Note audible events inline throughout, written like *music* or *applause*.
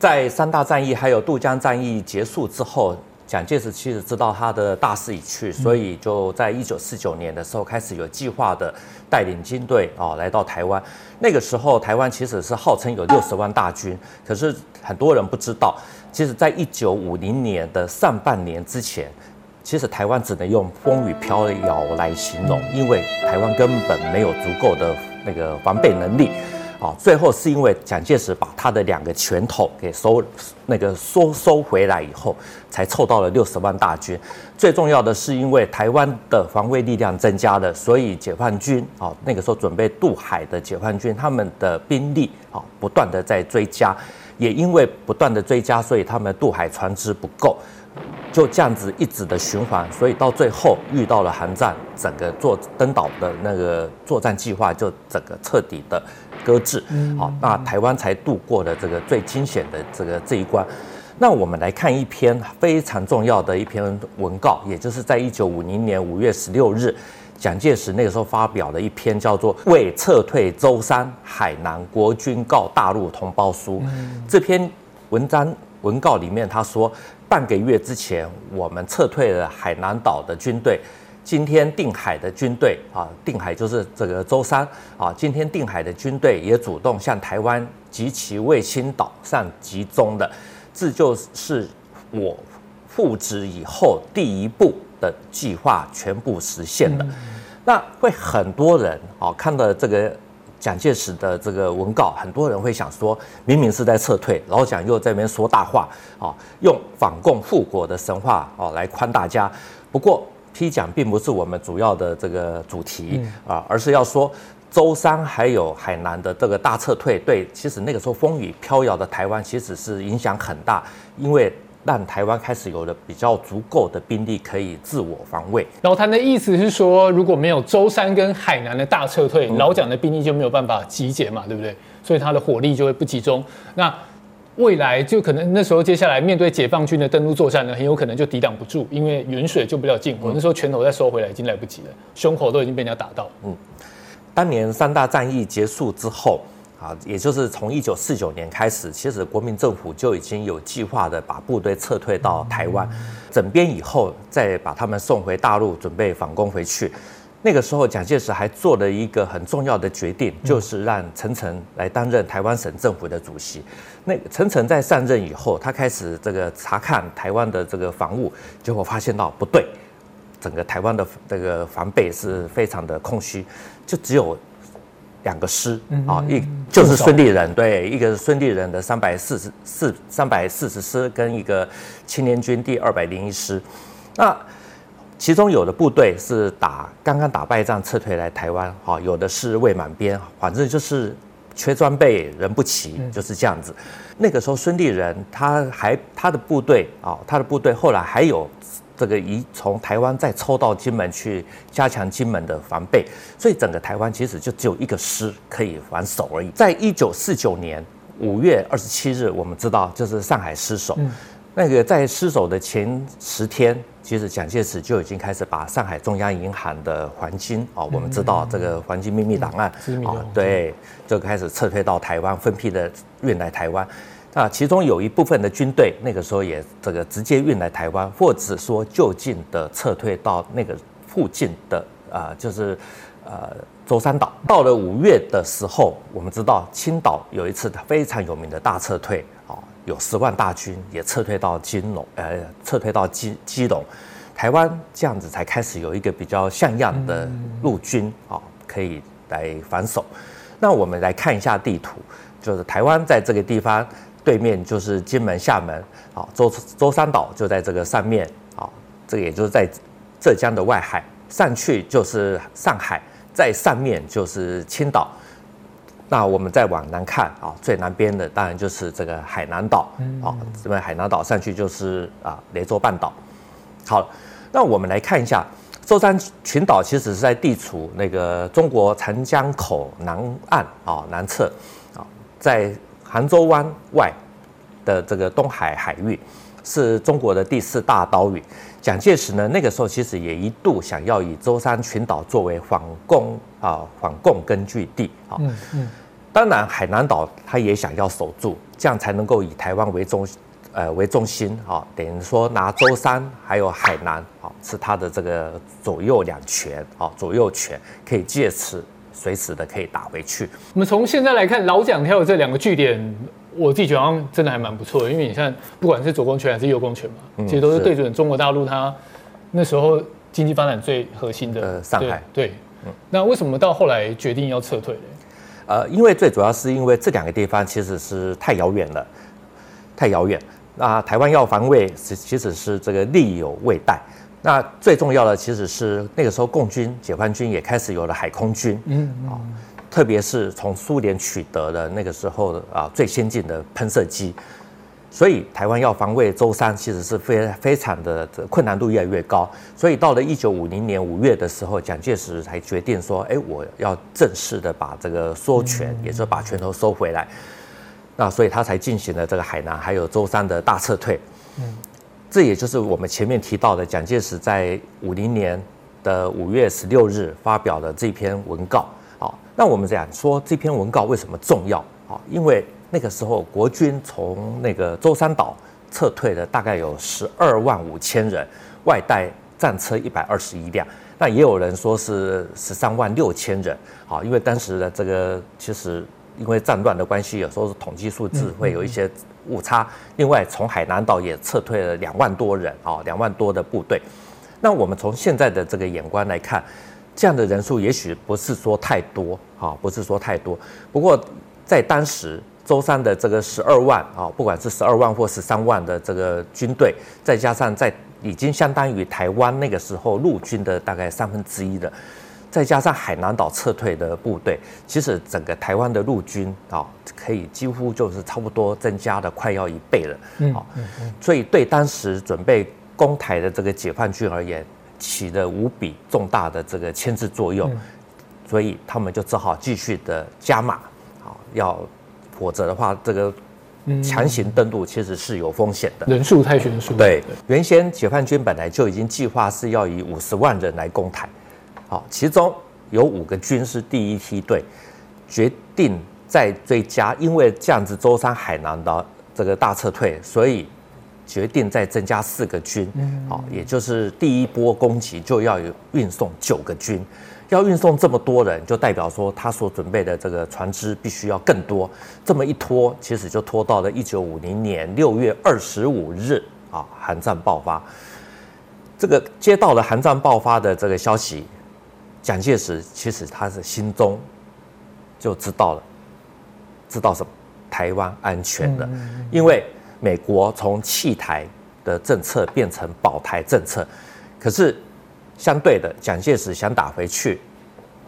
在三大战役还有渡江战役结束之后，蒋介石其实知道他的大势已去，所以就在一九四九年的时候开始有计划的带领军队啊来到台湾。那个时候台湾其实是号称有六十万大军，可是很多人不知道，其实在一九五零年的上半年之前，其实台湾只能用风雨飘摇来形容，因为台湾根本没有足够的那个防备能力。啊，最后是因为蒋介石把他的两个拳头给收，那个收收回来以后，才凑到了六十万大军。最重要的是，因为台湾的防卫力量增加了，所以解放军啊，那个时候准备渡海的解放军，他们的兵力啊，不断的在追加，也因为不断的追加，所以他们渡海船只不够。就这样子一直的循环，所以到最后遇到了韩战，整个做登岛的那个作战计划就整个彻底的搁置。好，那台湾才度过了这个最惊险的这个这一关。那我们来看一篇非常重要的一篇文告，也就是在一九五零年五月十六日，蒋介石那个时候发表的一篇叫做《为撤退舟山海南国军告大陆同胞书》。这篇文章文告里面他说。半个月之前，我们撤退了海南岛的军队。今天定海的军队啊，定海就是这个舟山啊。今天定海的军队也主动向台湾及其卫星岛上集中了，这就是我复职以后第一步的计划全部实现了。那会很多人啊看到这个。蒋介石的这个文告，很多人会想说，明明是在撤退，老蒋又在那边说大话啊，用反共复国的神话哦来宽大家。不过批蒋并不是我们主要的这个主题啊，而是要说舟山还有海南的这个大撤退，对，其实那个时候风雨飘摇的台湾，其实是影响很大，因为。让台湾开始有了比较足够的兵力可以自我防卫。老谭的意思是说，如果没有舟山跟海南的大撤退，嗯、老蒋的兵力就没有办法集结嘛，对不对？所以他的火力就会不集中。那未来就可能那时候接下来面对解放军的登陆作战呢，很有可能就抵挡不住，因为远水救不了近火。嗯、那时候拳头再收回来已经来不及了，胸口都已经被人家打到。嗯，当年三大战役结束之后。啊，也就是从一九四九年开始，其实国民政府就已经有计划的把部队撤退到台湾，整编以后再把他们送回大陆，准备反攻回去。那个时候，蒋介石还做了一个很重要的决定，就是让陈诚来担任台湾省政府的主席。那陈诚在上任以后，他开始这个查看台湾的这个防务，结果发现到不对，整个台湾的这个防备是非常的空虚，就只有。两个师啊，一就是孙立人，对，一个是孙立人的三百四十四三百四十师跟一个青年军第二百零一师，那其中有的部队是打刚刚打败仗撤退来台湾，哈，有的是未满编，反正就是缺装备人不齐，就是这样子。那个时候孙立人他还他的部队啊，他的部队后来还有。这个一从台湾再抽到金门去加强金门的防备，所以整个台湾其实就只有一个师可以防守而已。在一九四九年五月二十七日，我们知道就是上海失守。嗯、那个在失守的前十天，其实蒋介石就已经开始把上海中央银行的黄金啊，我们知道这个黄金秘密档案啊，对，就开始撤退到台湾，分批的运来台湾。那，其中有一部分的军队，那个时候也这个直接运来台湾，或者说就近的撤退到那个附近的啊、呃，就是呃舟山岛。到了五月的时候，我们知道青岛有一次非常有名的大撤退啊，有十万大军也撤退到金龙，呃，撤退到基基隆，台湾这样子才开始有一个比较像样的陆军啊，可以来防守。那我们来看一下地图，就是台湾在这个地方。对面就是金门、厦门，啊，舟舟山岛就在这个上面，啊，这个也就是在浙江的外海，上去就是上海，在上面就是青岛。那我们再往南看，啊，最南边的当然就是这个海南岛，啊，这边海南岛上去就是啊雷州半岛。好，那我们来看一下舟山群岛，其实是在地处那个中国长江口南岸啊南侧，啊，在。杭州湾外的这个东海海域，是中国的第四大岛屿。蒋介石呢，那个时候其实也一度想要以舟山群岛作为反共啊反共根据地啊。嗯嗯。当然，海南岛他也想要守住，这样才能够以台湾为中，呃为中心啊，等于说拿舟山还有海南啊，是他的这个左右两权啊，左右权可以借此随时的可以打回去。我们从现在来看，老蒋挑的这两个据点，我自己觉得好像真的还蛮不错的，因为你看，不管是左公权还是右公权嘛，其实都是对准中国大陆，它那时候经济发展最核心的、呃、上海。对，那为什么到后来决定要撤退呢？呃，因为最主要是因为这两个地方其实是太遥远了，太遥远。那台湾要防卫，其其实是这个力有未逮。那最重要的其实是那个时候共军、解放军也开始有了海空军，嗯啊，特别是从苏联取得的那个时候啊最先进的喷射机。所以台湾要防卫舟山，其实是非非常的困难度越来越高。所以到了一九五零年五月的时候，蒋介石才决定说：“哎，我要正式的把这个缩权，也就是把拳头收回来。”那所以他才进行了这个海南还有舟山的大撤退。嗯，这也就是我们前面提到的蒋介石在五零年的五月十六日发表的这篇文告。那我们讲说这篇文告为什么重要？啊，因为。那个时候，国军从那个舟山岛撤退了，大概有十二万五千人，外带战车一百二十一辆。那也有人说是十三万六千人。好，因为当时的这个其实因为战乱的关系，有时候是统计数字会有一些误差。另外，从海南岛也撤退了两万多人，啊，两万多的部队。那我们从现在的这个眼光来看，这样的人数也许不是说太多，啊，不是说太多。不过在当时。舟山的这个十二万啊，不管是十二万或十三万的这个军队，再加上在已经相当于台湾那个时候陆军的大概三分之一的，再加上海南岛撤退的部队，其实整个台湾的陆军啊，可以几乎就是差不多增加了快要一倍了。嗯，所以对当时准备攻台的这个解放军而言，起了无比重大的这个牵制作用，所以他们就只好继续的加码，好要。否则的话，这个强行登陆其实是有风险的，人数太悬殊。对，原先解放军本来就已经计划是要以五十万人来攻台，好，其中有五个军是第一梯队，决定再追加，因为这样子舟山海南的这个大撤退，所以决定再增加四个军，好，也就是第一波攻击就要有运送九个军。要运送这么多人，就代表说他所准备的这个船只必须要更多。这么一拖，其实就拖到了一九五零年六月二十五日啊，韩战爆发。这个接到了韩战爆发的这个消息，蒋介石其实他是心中就知道了，知道什么？台湾安全的，因为美国从弃台的政策变成保台政策，可是。相对的，蒋介石想打回去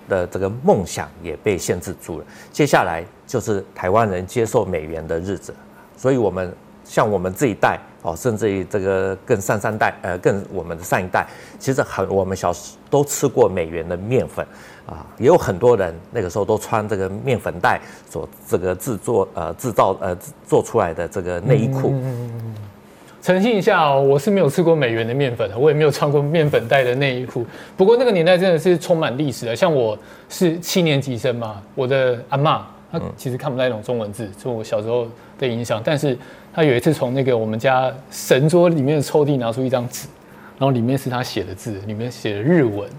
的这个梦想也被限制住了。接下来就是台湾人接受美元的日子，所以我们像我们这一代哦，甚至于这个更上三代，呃，更我们的上一代，其实很我们小时都吃过美元的面粉啊，也有很多人那个时候都穿这个面粉袋所这个制作呃制造呃做出来的这个内衣裤。澄清一下哦，我是没有吃过美元的面粉，我也没有穿过面粉袋的内衣裤。不过那个年代真的是充满历史的，像我是七年级生嘛，我的阿妈她其实看不太懂中文字，受我小时候的影响。但是她有一次从那个我们家神桌里面的抽屉拿出一张纸，然后里面是她写的字，里面写的日文。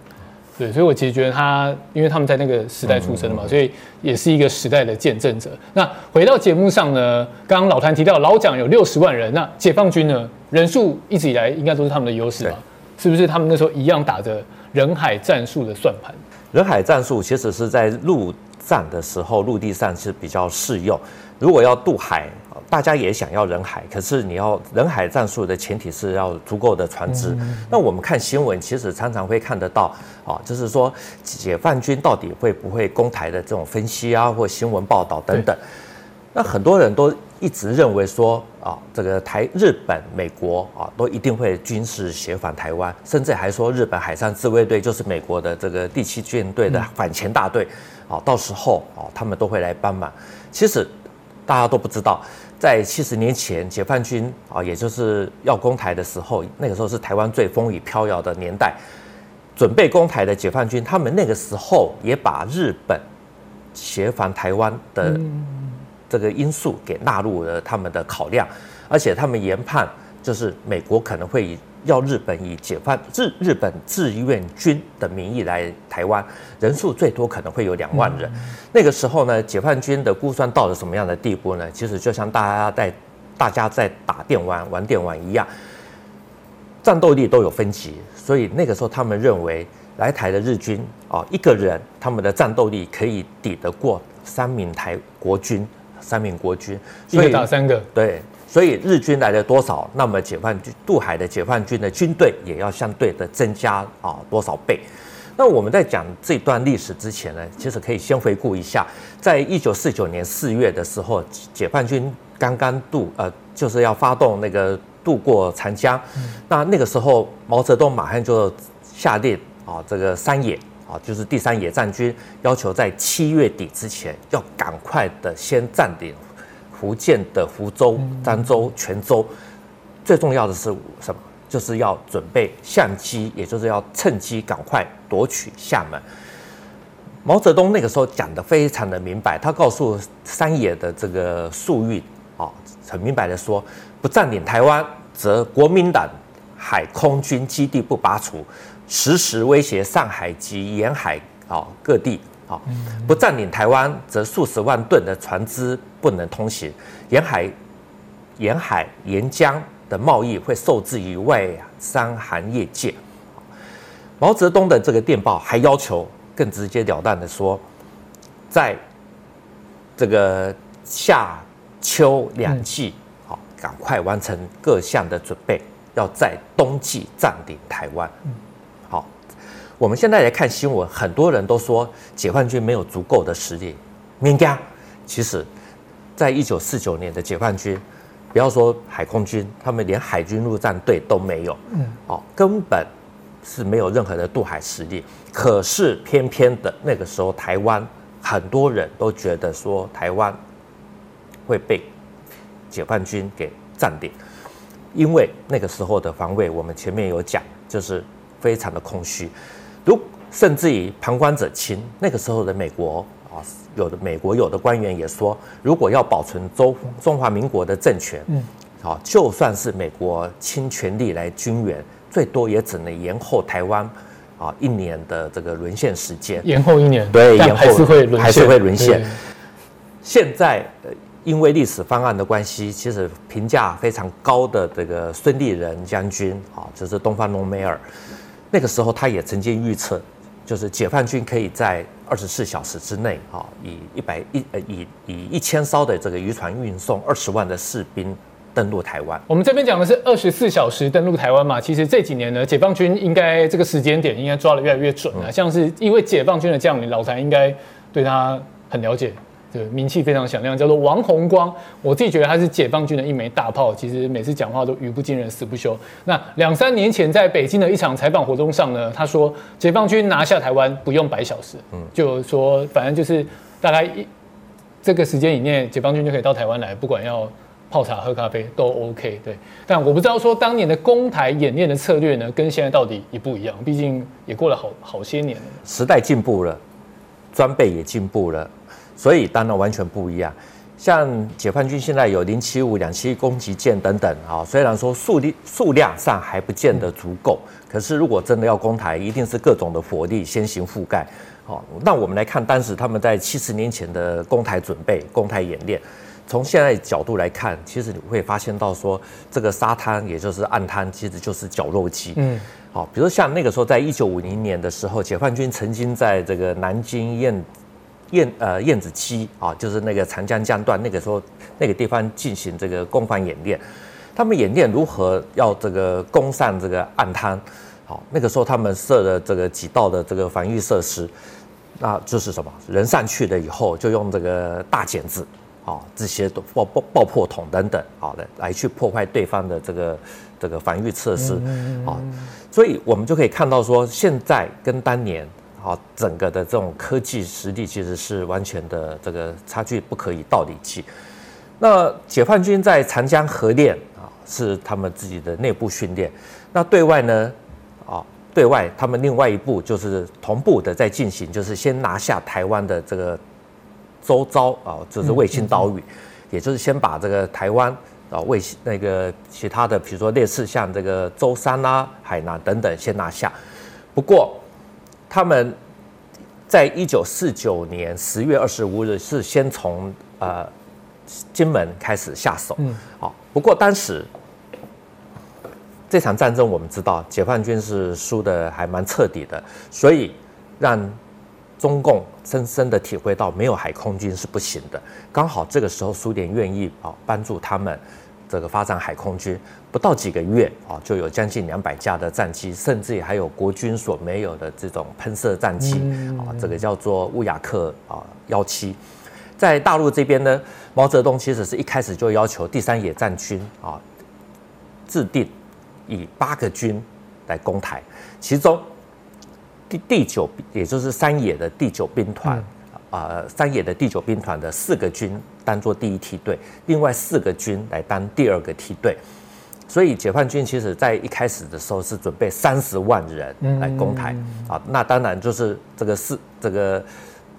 对，所以我其实觉得他，因为他们在那个时代出生的嘛，所以也是一个时代的见证者。那回到节目上呢，刚刚老谭提到老蒋有六十万人，那解放军呢，人数一直以来应该都是他们的优势吧？是不是他们那时候一样打着人海战术的算盘？人海战术其实是在陆战的时候，陆地上是比较适用。如果要渡海，大家也想要人海，可是你要人海战术的前提是要足够的船只。那我们看新闻，其实常常会看得到啊，就是说解放军到底会不会攻台的这种分析啊，或新闻报道等等。那很多人都一直认为说啊，这个台日本、美国啊，都一定会军事协防台湾，甚至还说日本海上自卫队就是美国的这个第七舰队的反潜大队啊，到时候啊，他们都会来帮忙。其实大家都不知道。在七十年前，解放军啊，也就是要攻台的时候，那个时候是台湾最风雨飘摇的年代。准备攻台的解放军，他们那个时候也把日本协防台湾的这个因素给纳入了他们的考量，而且他们研判就是美国可能会以要日本以解放日日本志愿军的名义来台湾，人数最多可能会有两万人。那个时候呢，解放军的估算到了什么样的地步呢？其实就像大家在大家在打电玩玩电玩一样，战斗力都有分级，所以那个时候他们认为。来台的日军啊，一个人他们的战斗力可以抵得过三名台国军，三名国军，所以打三个。对，所以日军来了多少，那么解放军渡海的解放军的军队也要相对的增加啊多少倍。那我们在讲这段历史之前呢，其实可以先回顾一下，在一九四九年四月的时候，解放军刚刚渡呃，就是要发动那个渡过长江，嗯、那那个时候毛泽东马上就下令。啊，这个三野啊，就是第三野战军，要求在七月底之前要赶快的先占领福建的福州、漳州、泉州。最重要的是什么？就是要准备相机，也就是要趁机赶快夺取厦门。毛泽东那个时候讲的非常的明白，他告诉三野的这个粟裕啊，很明白的说，不占领台湾，则国民党海空军基地不拔除。时时威胁上海及沿海啊各地啊，不占领台湾，则数十万吨的船只不能通行，沿海、沿海沿江的贸易会受制于外商行业界。毛泽东的这个电报还要求更直截了当的说，在这个夏秋两季，好，赶快完成各项的准备，要在冬季占领台湾。我们现在来看新闻，很多人都说解放军没有足够的实力。明家，其实，在一九四九年的解放军，不要说海空军，他们连海军陆战队都没有，嗯，哦，根本是没有任何的渡海实力。可是偏偏的那个时候，台湾很多人都觉得说台湾会被解放军给占领，因为那个时候的防卫，我们前面有讲，就是非常的空虚。如甚至于旁观者清，那个时候的美国啊，有的美国有的官员也说，如果要保存中中华民国的政权，嗯，好，就算是美国倾全力来军援，最多也只能延后台湾啊一年的这个沦陷时间，延后一年，对，延后还是会沦陷，还是会沦陷。现在因为历史方案的关系，其实评价非常高的这个孙立人将军啊，就是东方龙梅尔。那个时候，他也曾经预测，就是解放军可以在二十四小时之内，哈，以一百一呃以以一千艘的这个渔船运送二十万的士兵登陆台湾。我们这边讲的是二十四小时登陆台湾嘛？其实这几年呢，解放军应该这个时间点应该抓的越来越准了。像是因为解放军的将领老谭应该对他很了解。对，名气非常响亮，叫做王洪光。我自己觉得他是解放军的一枚大炮，其实每次讲话都语不惊人死不休。那两三年前在北京的一场采访活动上呢，他说解放军拿下台湾不用百小时，嗯，就说反正就是大概一这个时间以内，解放军就可以到台湾来，不管要泡茶喝咖啡都 OK。对，但我不知道说当年的攻台演练的策略呢，跟现在到底一不一样？毕竟也过了好好些年了，时代进步了，装备也进步了。所以当然完全不一样，像解放军现在有零七五、两栖攻击舰等等啊，虽然说数量数量上还不见得足够，可是如果真的要攻台，一定是各种的火力先行覆盖。好，那我们来看当时他们在七十年前的攻台准备、攻台演练，从现在角度来看，其实你会发现到说，这个沙滩也就是暗滩，其实就是绞肉机。嗯，好，比如像那个时候，在一九五零年的时候，解放军曾经在这个南京燕。燕呃燕子溪啊，就是那个长江江段，那个时候那个地方进行这个攻防演练，他们演练如何要这个攻上这个岸滩，好，那个时候他们设了这个几道的这个防御设施，那就是什么人上去了以后，就用这个大剪子啊这些爆爆爆破筒等等，好的来去破坏对方的这个这个防御设施啊，所以我们就可以看到说，现在跟当年。好，整个的这种科技实力其实是完全的这个差距不可以道理计。那解放军在长江合练啊，是他们自己的内部训练。那对外呢，啊，对外他们另外一步就是同步的在进行，就是先拿下台湾的这个周遭啊，就是卫星岛屿，也就是先把这个台湾啊卫星那个其他的，比如说类似像这个舟山啊、海南等等先拿下。不过他们在一九四九年十月二十五日是先从呃金门开始下手，嗯，好。不过当时这场战争我们知道解放军是输的还蛮彻底的，所以让。中共深深的体会到没有海空军是不行的。刚好这个时候，苏联愿意啊帮助他们这个发展海空军，不到几个月啊就有将近两百架的战机，甚至还有国军所没有的这种喷射战机啊，这个叫做乌亚克啊幺七。在大陆这边呢，毛泽东其实是一开始就要求第三野战军啊制定以八个军来攻台，其中。第第九，也就是三野的第九兵团，呃，三野的第九兵团的四个军当做第一梯队，另外四个军来当第二个梯队。所以解放军其实在一开始的时候是准备三十万人来攻台，嗯、啊，那当然就是这个四这个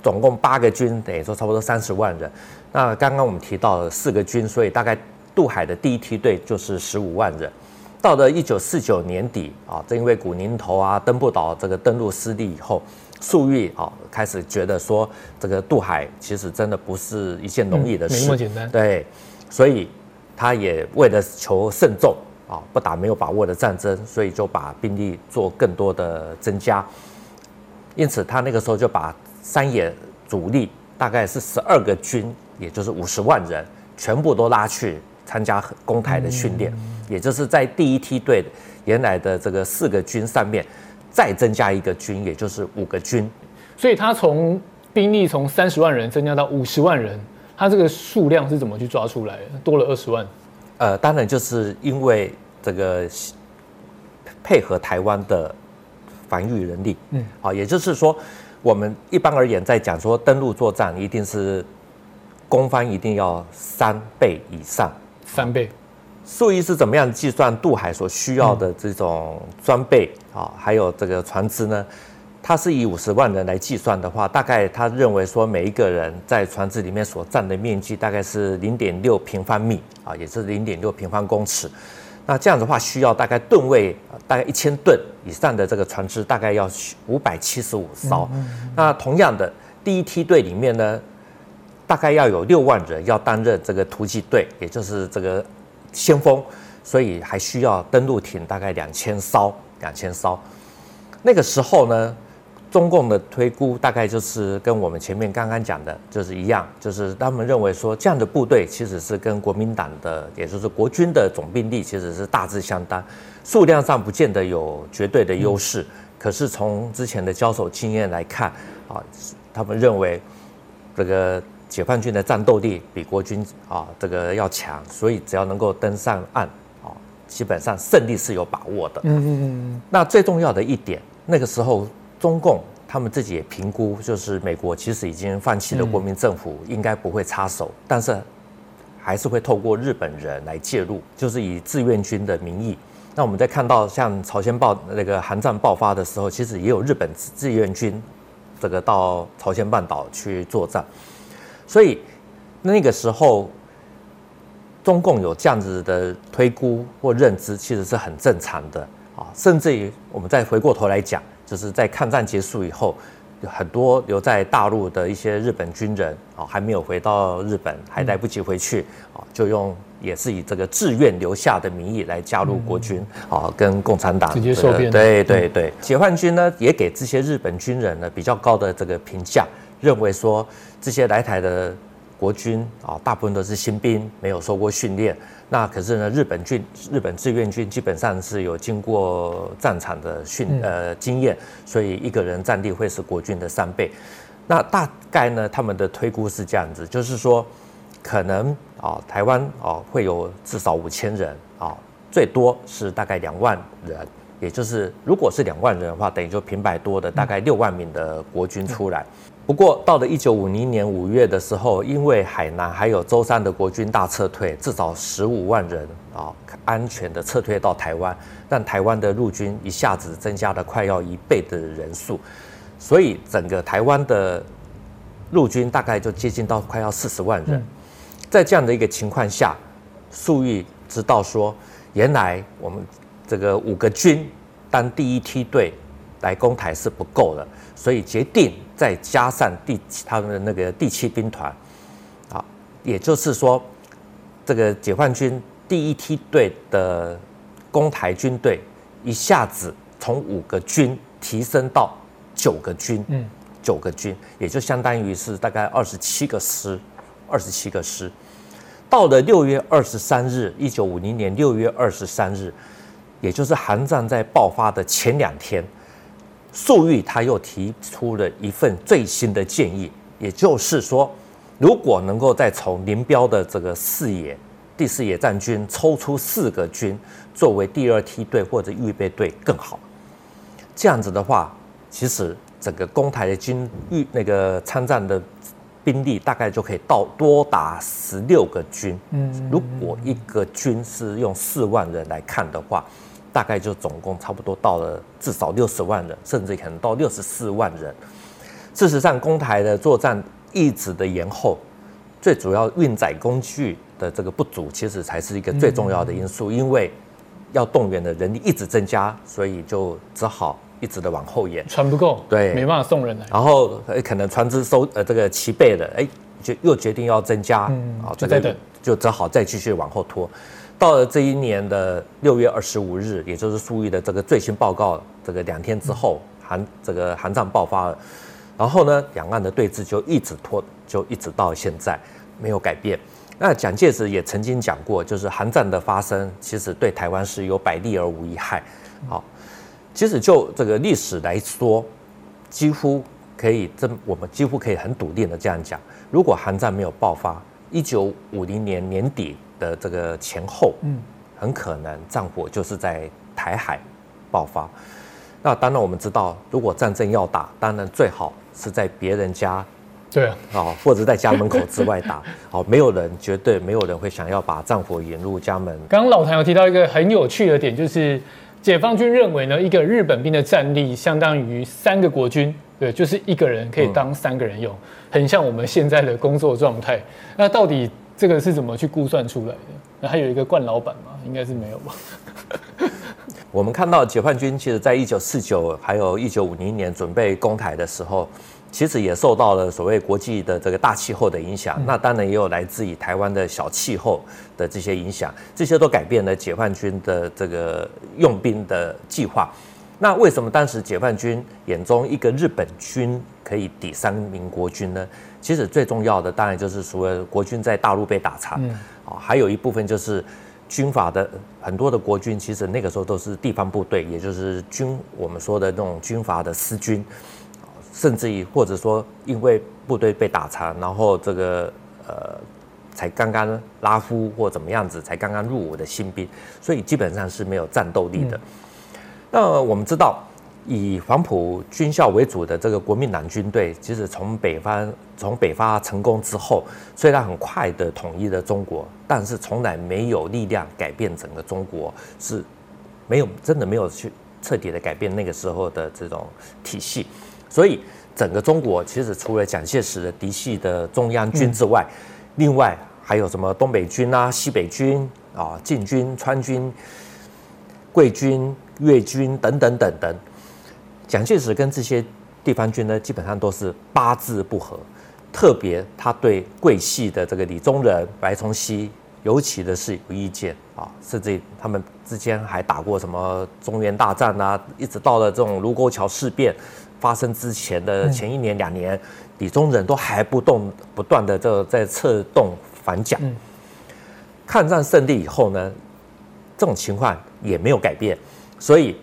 总共八个军等于说差不多三十万人。那刚刚我们提到了四个军，所以大概渡海的第一梯队就是十五万人。到了一九四九年底啊，正因为古宁头啊、登不岛这个登陆失利以后，粟裕啊开始觉得说，这个渡海其实真的不是一件容易的事，没那么简单。对，所以他也为了求慎重啊，不打没有把握的战争，所以就把兵力做更多的增加。因此，他那个时候就把三野主力大概是十二个军，也就是五十万人，全部都拉去参加攻台的训练。嗯也就是在第一梯队原来的这个四个军上面，再增加一个军，也就是五个军。所以他从兵力从三十万人增加到五十万人，他这个数量是怎么去抓出来的？多了二十万。呃，当然就是因为这个配合台湾的防御能力。嗯，好，也就是说，我们一般而言在讲说登陆作战，一定是攻方一定要三倍以上，三倍。粟裕是怎么样计算渡海所需要的这种装备啊，还有这个船只呢？他是以五十万人来计算的话，大概他认为说每一个人在船只里面所占的面积大概是零点六平方米啊，也是零点六平方公尺。那这样的话，需要大概吨位大概一千吨以上的这个船只，大概要五百七十五艘。那同样的，第一梯队里面呢，大概要有六万人要担任这个突击队，也就是这个。先锋，所以还需要登陆艇大概两千艘，两千艘。那个时候呢，中共的推估大概就是跟我们前面刚刚讲的，就是一样，就是他们认为说这样的部队其实是跟国民党的，也就是国军的总兵力其实是大致相当，数量上不见得有绝对的优势，可是从之前的交手经验来看，啊，他们认为这个。解放军的战斗力比国军啊这个要强，所以只要能够登上岸啊，基本上胜利是有把握的。嗯嗯嗯。那最重要的一点，那个时候中共他们自己也评估，就是美国其实已经放弃了国民政府，应该不会插手，但是还是会透过日本人来介入，就是以志愿军的名义。那我们在看到像朝鲜爆那个韩战爆发的时候，其实也有日本志愿军这个到朝鲜半岛去作战。所以那个时候，中共有这样子的推估或认知，其实是很正常的啊。甚至于我们再回过头来讲，就是在抗战结束以后，有很多留在大陆的一些日本军人啊，还没有回到日本，还来不及回去啊，就用也是以这个志愿留下的名义来加入国军啊，跟共产党直接受编。对对对，解放军呢也给这些日本军人呢比较高的这个评价。认为说这些来台的国军啊，大部分都是新兵，没有受过训练。那可是呢，日本军、日本志愿军基本上是有经过战场的训呃经验，所以一个人战力会是国军的三倍。那大概呢，他们的推估是这样子，就是说可能啊，台湾啊会有至少五千人啊，最多是大概两万人。也就是如果是两万人的话，等于就平白多的大概六万名的国军出来。不过，到了一九五零年五月的时候，因为海南还有舟山的国军大撤退，至少十五万人啊，安全的撤退到台湾，让台湾的陆军一下子增加了快要一倍的人数，所以整个台湾的陆军大概就接近到快要四十万人。在这样的一个情况下，粟裕知道说，原来我们这个五个军当第一梯队来攻台是不够的，所以决定再加上第他们的那个第七兵团，啊，也就是说，这个解放军第一梯队的攻台军队一下子从五个军提升到九个军，嗯，九个军，也就相当于是大概二十七个师，二十七个师。到了六月二十三日，一九五零年六月二十三日，也就是韩战在爆发的前两天，粟裕他又提出了一份最新的建议，也就是说，如果能够再从林彪的这个四野第四野战军抽出四个军作为第二梯队或者预备队更好。这样子的话，其实整个攻台的军预那个参战的。兵力大概就可以到多达十六个军。嗯，如果一个军是用四万人来看的话，大概就总共差不多到了至少六十万人，甚至可能到六十四万人。事实上，公台的作战一直的延后，最主要运载工具的这个不足，其实才是一个最重要的因素。因为要动员的人力一直增加，所以就只好。一直的往后延，船不够，对，没办法送人来。然后可能船只收呃这个齐备了，哎，就又决定要增加，嗯，啊，就在等，就只好再继续往后拖。到了这一年的六月二十五日，也就是粟裕的这个最新报告，这个两天之后，韩这个韩战爆发了，然后呢，两岸的对峙就一直拖，就一直到现在没有改变。那蒋介石也曾经讲过，就是韩战的发生，其实对台湾是有百利而无一害，好。其实就这个历史来说，几乎可以这我们几乎可以很笃定的这样讲：如果韩战没有爆发，一九五零年年底的这个前后，嗯，很可能战火就是在台海爆发。那当然我们知道，如果战争要打，当然最好是在别人家，对啊，哦，或者在家门口之外打，好，*laughs* 没有人绝对没有人会想要把战火引入家门。刚刚老谭有提到一个很有趣的点，就是。解放军认为呢，一个日本兵的战力相当于三个国军，对，就是一个人可以当三个人用，很像我们现在的工作状态。那到底这个是怎么去估算出来的？那还有一个冠老板吗？应该是没有吧。*laughs* 我们看到解放军其实在一九四九还有一九五零年准备攻台的时候。其实也受到了所谓国际的这个大气候的影响，那当然也有来自于台湾的小气候的这些影响，这些都改变了解放军的这个用兵的计划。那为什么当时解放军眼中一个日本军可以抵三名国军呢？其实最重要的当然就是除了国军在大陆被打残，啊，还有一部分就是军阀的很多的国军，其实那个时候都是地方部队，也就是军我们说的那种军阀的私军。甚至于，或者说，因为部队被打残，然后这个呃，才刚刚拉夫或怎么样子，才刚刚入伍的新兵，所以基本上是没有战斗力的。那我们知道，以黄埔军校为主的这个国民党军队，其实从北方从北伐成功之后，虽然很快的统一了中国，但是从来没有力量改变整个中国，是没有真的没有去彻底的改变那个时候的这种体系。所以，整个中国其实除了蒋介石的嫡系的中央军之外，另外还有什么东北军啊、西北军啊、晋军、川军、桂军、粤军等等等等。蒋介石跟这些地方军呢，基本上都是八字不合，特别他对桂系的这个李宗仁、白崇禧，尤其的是有意见啊，甚至他们之间还打过什么中原大战啊，一直到了这种卢沟桥事变。发生之前的前一年两年，李宗仁都还不动不断的这在策动反蒋。抗战胜利以后呢，这种情况也没有改变，所以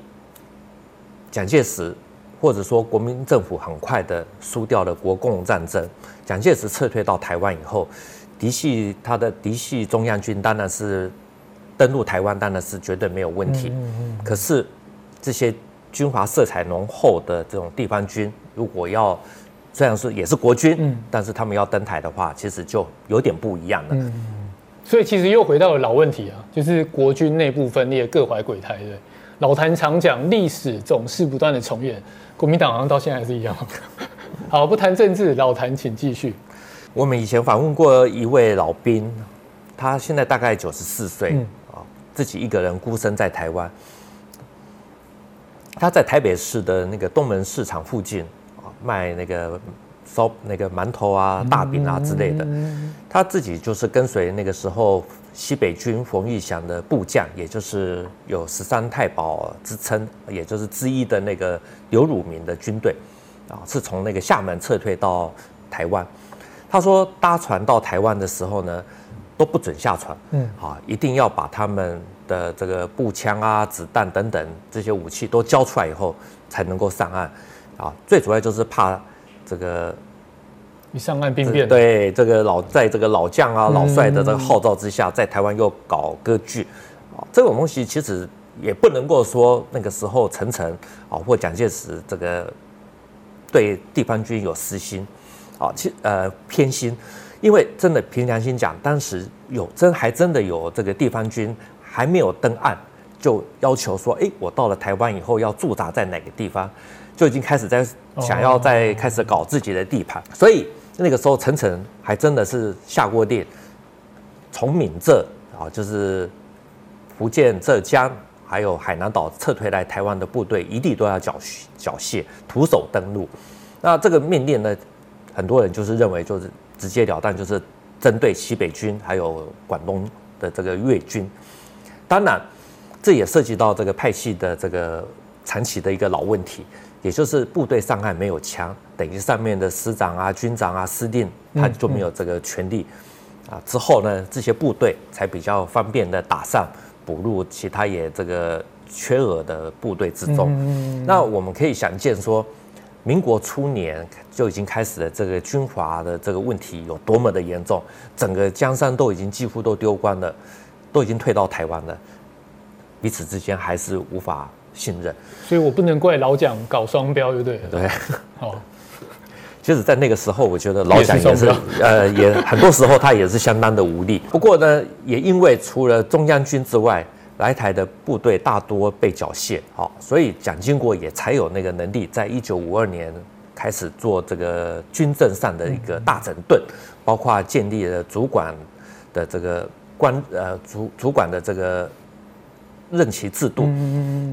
蒋介石或者说国民政府很快的输掉了国共战争。蒋介石撤退到台湾以后，嫡系他的嫡系中央军当然是登陆台湾，当然是绝对没有问题。可是这些。军阀色彩浓厚的这种地方军，如果要虽然是也是国军，嗯，但是他们要登台的话，其实就有点不一样了。嗯，所以其实又回到了老问题啊，就是国军内部分裂，各怀鬼胎。对，老谭常讲历史总是不断的重演，国民党好像到现在还是一样。*laughs* 好，不谈政治，老谭请继续。我们以前访问过一位老兵，他现在大概九十四岁啊，自己一个人孤身在台湾。他在台北市的那个东门市场附近啊，卖那个烧那个馒头啊、大饼啊之类的。他自己就是跟随那个时候西北军冯玉祥的部将，也就是有十三太保之称，也就是之一的那个刘汝明的军队啊，是从那个厦门撤退到台湾。他说搭船到台湾的时候呢，都不准下船，嗯，啊，一定要把他们的这个步枪啊、子弹等等这些武器都交出来以后，才能够上岸，啊，最主要就是怕这个你上岸兵变，对这个老在这个老将啊、老帅的这个号召之下，在台湾又搞割据，啊，这种东西其实也不能够说那个时候陈诚啊或蒋介石这个对地方军有私心，啊，其呃偏心。因为真的凭良心讲，当时有真还真的有这个地方军还没有登岸，就要求说，哎，我到了台湾以后要驻扎在哪个地方，就已经开始在想要在开始搞自己的地盘。所以那个时候陈诚还真的是下过令，从闽浙啊，就是福建、浙江还有海南岛撤退来台湾的部队，一地都要缴缴械，徒手登陆。那这个命令呢，很多人就是认为就是。直截了当就是针对西北军还有广东的这个粤军，当然这也涉及到这个派系的这个长期的一个老问题，也就是部队上岸没有枪，等于上面的师长啊、军长啊、司令他就没有这个权力啊。之后呢，这些部队才比较方便的打上补入其他也这个缺额的部队之中。那我们可以想见说。民国初年就已经开始了这个军阀的这个问题有多么的严重，整个江山都已经几乎都丢光了，都已经退到台湾了，彼此之间还是无法信任。所以我不能怪老蒋搞双标，对不对？对，好。*laughs* 其实，在那个时候，我觉得老蒋也是，呃，也 *laughs* 很多时候他也是相当的无力。不过呢，也因为除了中央军之外，来台的部队大多被缴械，好，所以蒋经国也才有那个能力，在一九五二年开始做这个军政上的一个大整顿，包括建立了主管的这个官呃主主管的这个任期制度，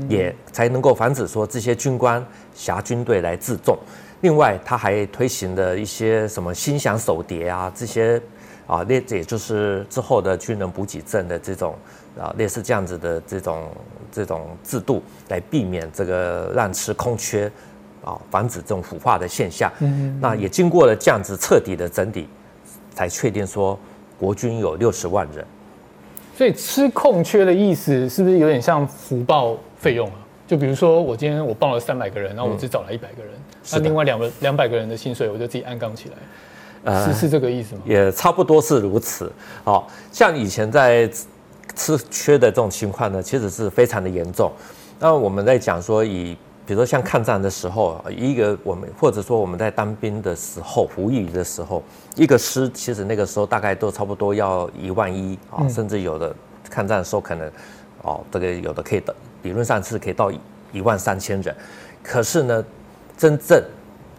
也才能够防止说这些军官辖军队来自重。另外，他还推行了一些什么心饗守牒啊这些啊，那也就是之后的军人补给证的这种。啊，类似这样子的这种这种制度，来避免这个滥吃空缺，啊，防止这种腐化的现象。嗯，那也经过了这样子彻底的整理，才确定说国军有六十万人。所以吃空缺的意思是不是有点像福报费用啊？就比如说我今天我报了三百个人，然后我只找来一百个人，那另外两个两百个人的薪水我就自己安杠起来。呃，是是这个意思吗？也差不多是如此。好像以前在。吃缺的这种情况呢，其实是非常的严重。那我们在讲说，以比如说像抗战的时候，一个我们或者说我们在当兵的时候服役的时候，一个师其实那个时候大概都差不多要一万一啊，甚至有的抗战的时候可能哦，这个有的可以到理论上是可以到一万三千人。可是呢，真正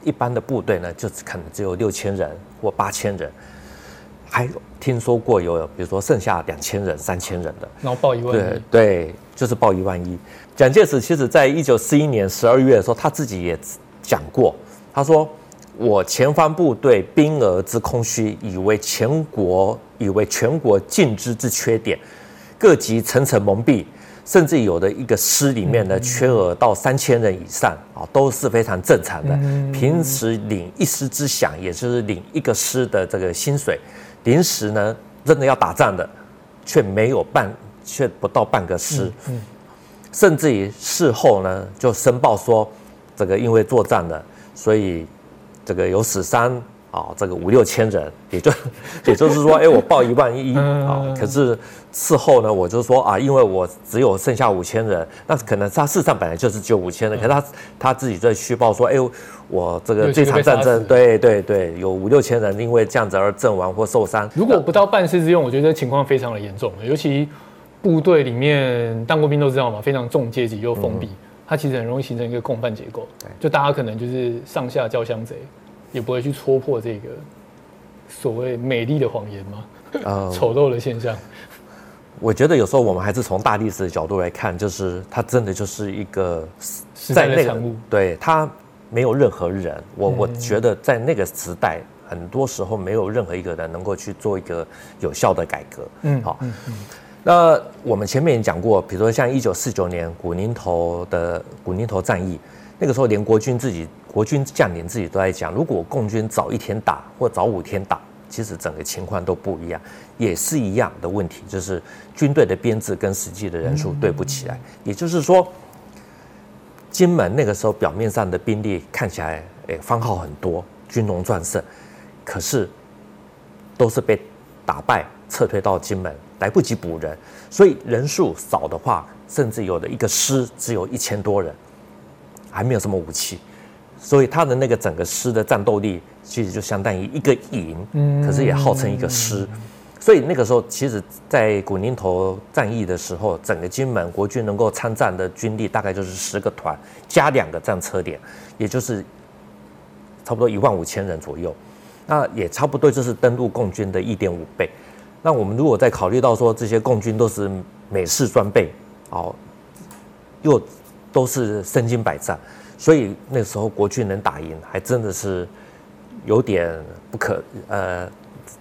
一般的部队呢，就可能只有六千人或八千人。还听说过有，比如说剩下两千人、三千人的，然后报一万一。对对，就是报一万一。蒋介石其实在一九四一年十二月的时候，他自己也讲过，他说：“我前方部队兵额之空虚，以为全国以为全国尽知之缺点，各级层层蒙蔽，甚至有的一个师里面的缺额到三千人以上啊，都是非常正常的。平时领一师之饷，也就是领一个师的这个薪水。”临时呢，真的要打仗的，却没有半，却不到半个师，嗯嗯、甚至于事后呢，就申报说，这个因为作战的，所以这个有死伤啊，这个五六千人，也就也就是说，哎，我报一万一啊，可是事后呢，我就说啊，因为我只有剩下五千人，那可能他事实上本来就是只有五千人，可是他他自己在虚报说，哎。我这个这场战争，对对对，有五六千人因为这样子而阵亡或受伤。如果不到半师之用，我觉得情况非常的严重。尤其部队里面当过兵都知道嘛，非常重阶级又封闭，它其实很容易形成一个共犯结构。就大家可能就是上下交相贼，也不会去戳破这个所谓美丽的谎言吗？呃，丑陋的现象。我觉得有时候我们还是从大历史的角度来看，就是它真的就是一个在那个对它没有任何人，我我觉得在那个时代，很多时候没有任何一个人能够去做一个有效的改革。嗯，好。那我们前面也讲过，比如说像一九四九年古宁头的古宁头战役，那个时候连国军自己国军将领自己都在讲，如果共军早一天打或早五天打，其实整个情况都不一样，也是一样的问题，就是军队的编制跟实际的人数对不起来。也就是说，金门那个时候表面上的兵力看起来，哎，番号很多，军容壮盛，可是都是被打败，撤退到金门。来不及补人，所以人数少的话，甚至有的一个师只有一千多人，还没有什么武器，所以他的那个整个师的战斗力，其实就相当于一个营，可是也号称一个师。所以那个时候，其实，在古宁头战役的时候，整个金门国军能够参战的军力大概就是十个团加两个战车点，也就是差不多一万五千人左右，那也差不多就是登陆共军的一点五倍。那我们如果再考虑到说，这些共军都是美式装备，哦，又都是身经百战，所以那时候国军能打赢，还真的是有点不可呃，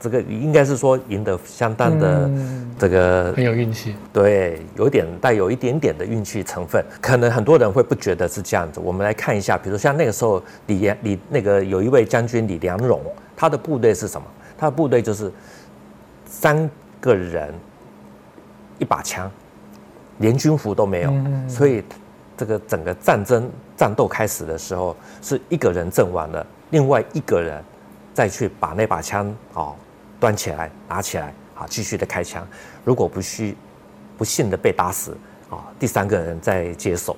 这个应该是说赢得相当的这个很有运气，对，有点带有一点点的运气成分，可能很多人会不觉得是这样子。我们来看一下，比如像那个时候李良李那个有一位将军李良荣，他的部队是什么？他的部队就是。三个人，一把枪，连军服都没有，所以这个整个战争战斗开始的时候，是一个人阵亡了，另外一个人再去把那把枪啊端起来拿起来啊继续的开枪，如果不需不幸的被打死啊，第三个人再接手，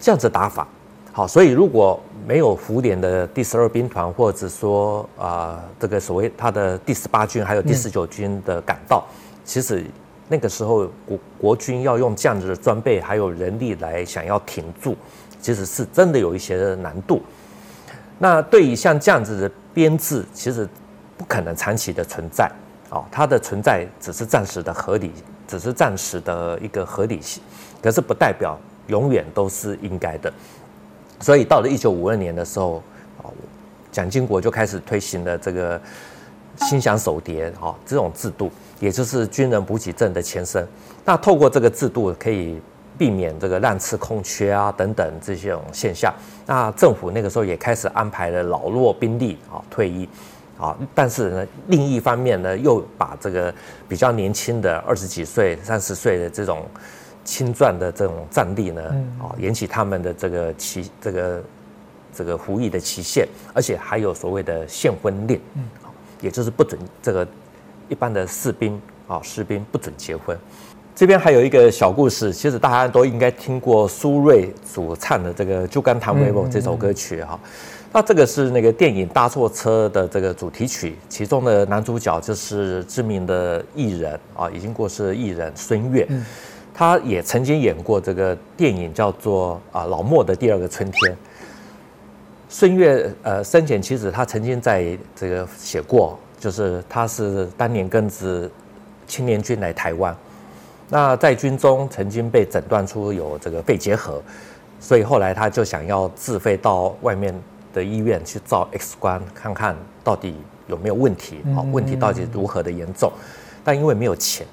这样子打法。好，所以如果没有胡琏的第十二兵团，或者说啊、呃，这个所谓他的第十八军，还有第十九军的赶到，其实那个时候国国军要用这样子的装备还有人力来想要挺住，其实是真的有一些难度。那对于像这样子的编制，其实不可能长期的存在哦，它的存在只是暂时的合理，只是暂时的一个合理性，可是不代表永远都是应该的。所以到了一九五二年的时候，啊，蒋经国就开始推行了这个薪饗守牒啊这种制度，也就是军人补给证的前身。那透过这个制度，可以避免这个滥吃空缺啊等等这些种现象。那政府那个时候也开始安排了老弱兵力啊退役啊，但是呢，另一方面呢，又把这个比较年轻的二十几岁、三十岁的这种。青壮的这种战力呢，啊，延起他们的这个期，这个这个服役的期限，而且还有所谓的限婚令，嗯，也就是不准这个一般的士兵啊，士兵不准结婚。这边还有一个小故事，其实大家都应该听过苏芮主唱的这个《就干倘卖无》这首歌曲哈。那这个是那个电影《搭错车》的这个主题曲，其中的男主角就是知名的艺人啊，已经过世的艺人孙越。他也曾经演过这个电影，叫做《啊老莫的第二个春天》。孙悦呃生前其实他曾经在这个写过，就是他是当年跟着青年军来台湾，那在军中曾经被诊断出有这个肺结核，所以后来他就想要自费到外面的医院去照 X 光，看看到底有没有问题，好，问题到底如何的严重，但因为没有钱，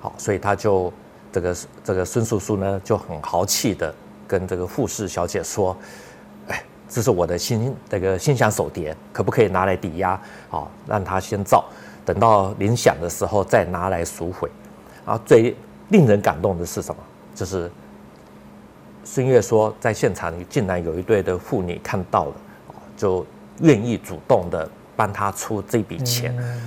好，所以他就。这个这个孙叔叔呢就很豪气的跟这个护士小姐说：“哎，这是我的薪这个心想手碟，可不可以拿来抵押？好，让他先造，等到铃响的时候再拿来赎回。”啊，最令人感动的是什么？就是孙越说，在现场竟然有一对的妇女看到了，就愿意主动的帮他出这笔钱。嗯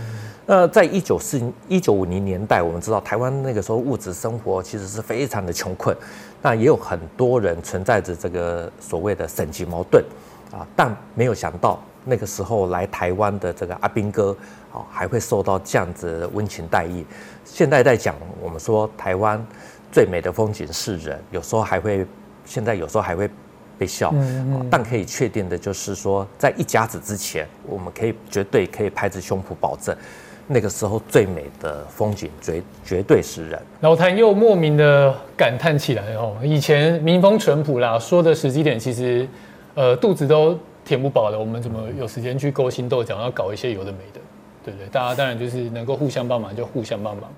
那在一九四一九五零年代，我们知道台湾那个时候物质生活其实是非常的穷困，那也有很多人存在着这个所谓的省级矛盾啊，但没有想到那个时候来台湾的这个阿兵哥啊，还会受到这样子的温情待遇。现在在讲我们说台湾最美的风景是人，有时候还会现在有时候还会被笑。但可以确定的就是说，在一甲子之前，我们可以绝对可以拍着胸脯保证，那个时候最美的风景绝绝对是人。老谭又莫名的感叹起来哦，以前民风淳朴啦，说的实际点其实，呃，肚子都填不饱了，我们怎么有时间去勾心斗角，要搞一些有的没的，对不对？大家当然就是能够互相帮忙就互相帮忙。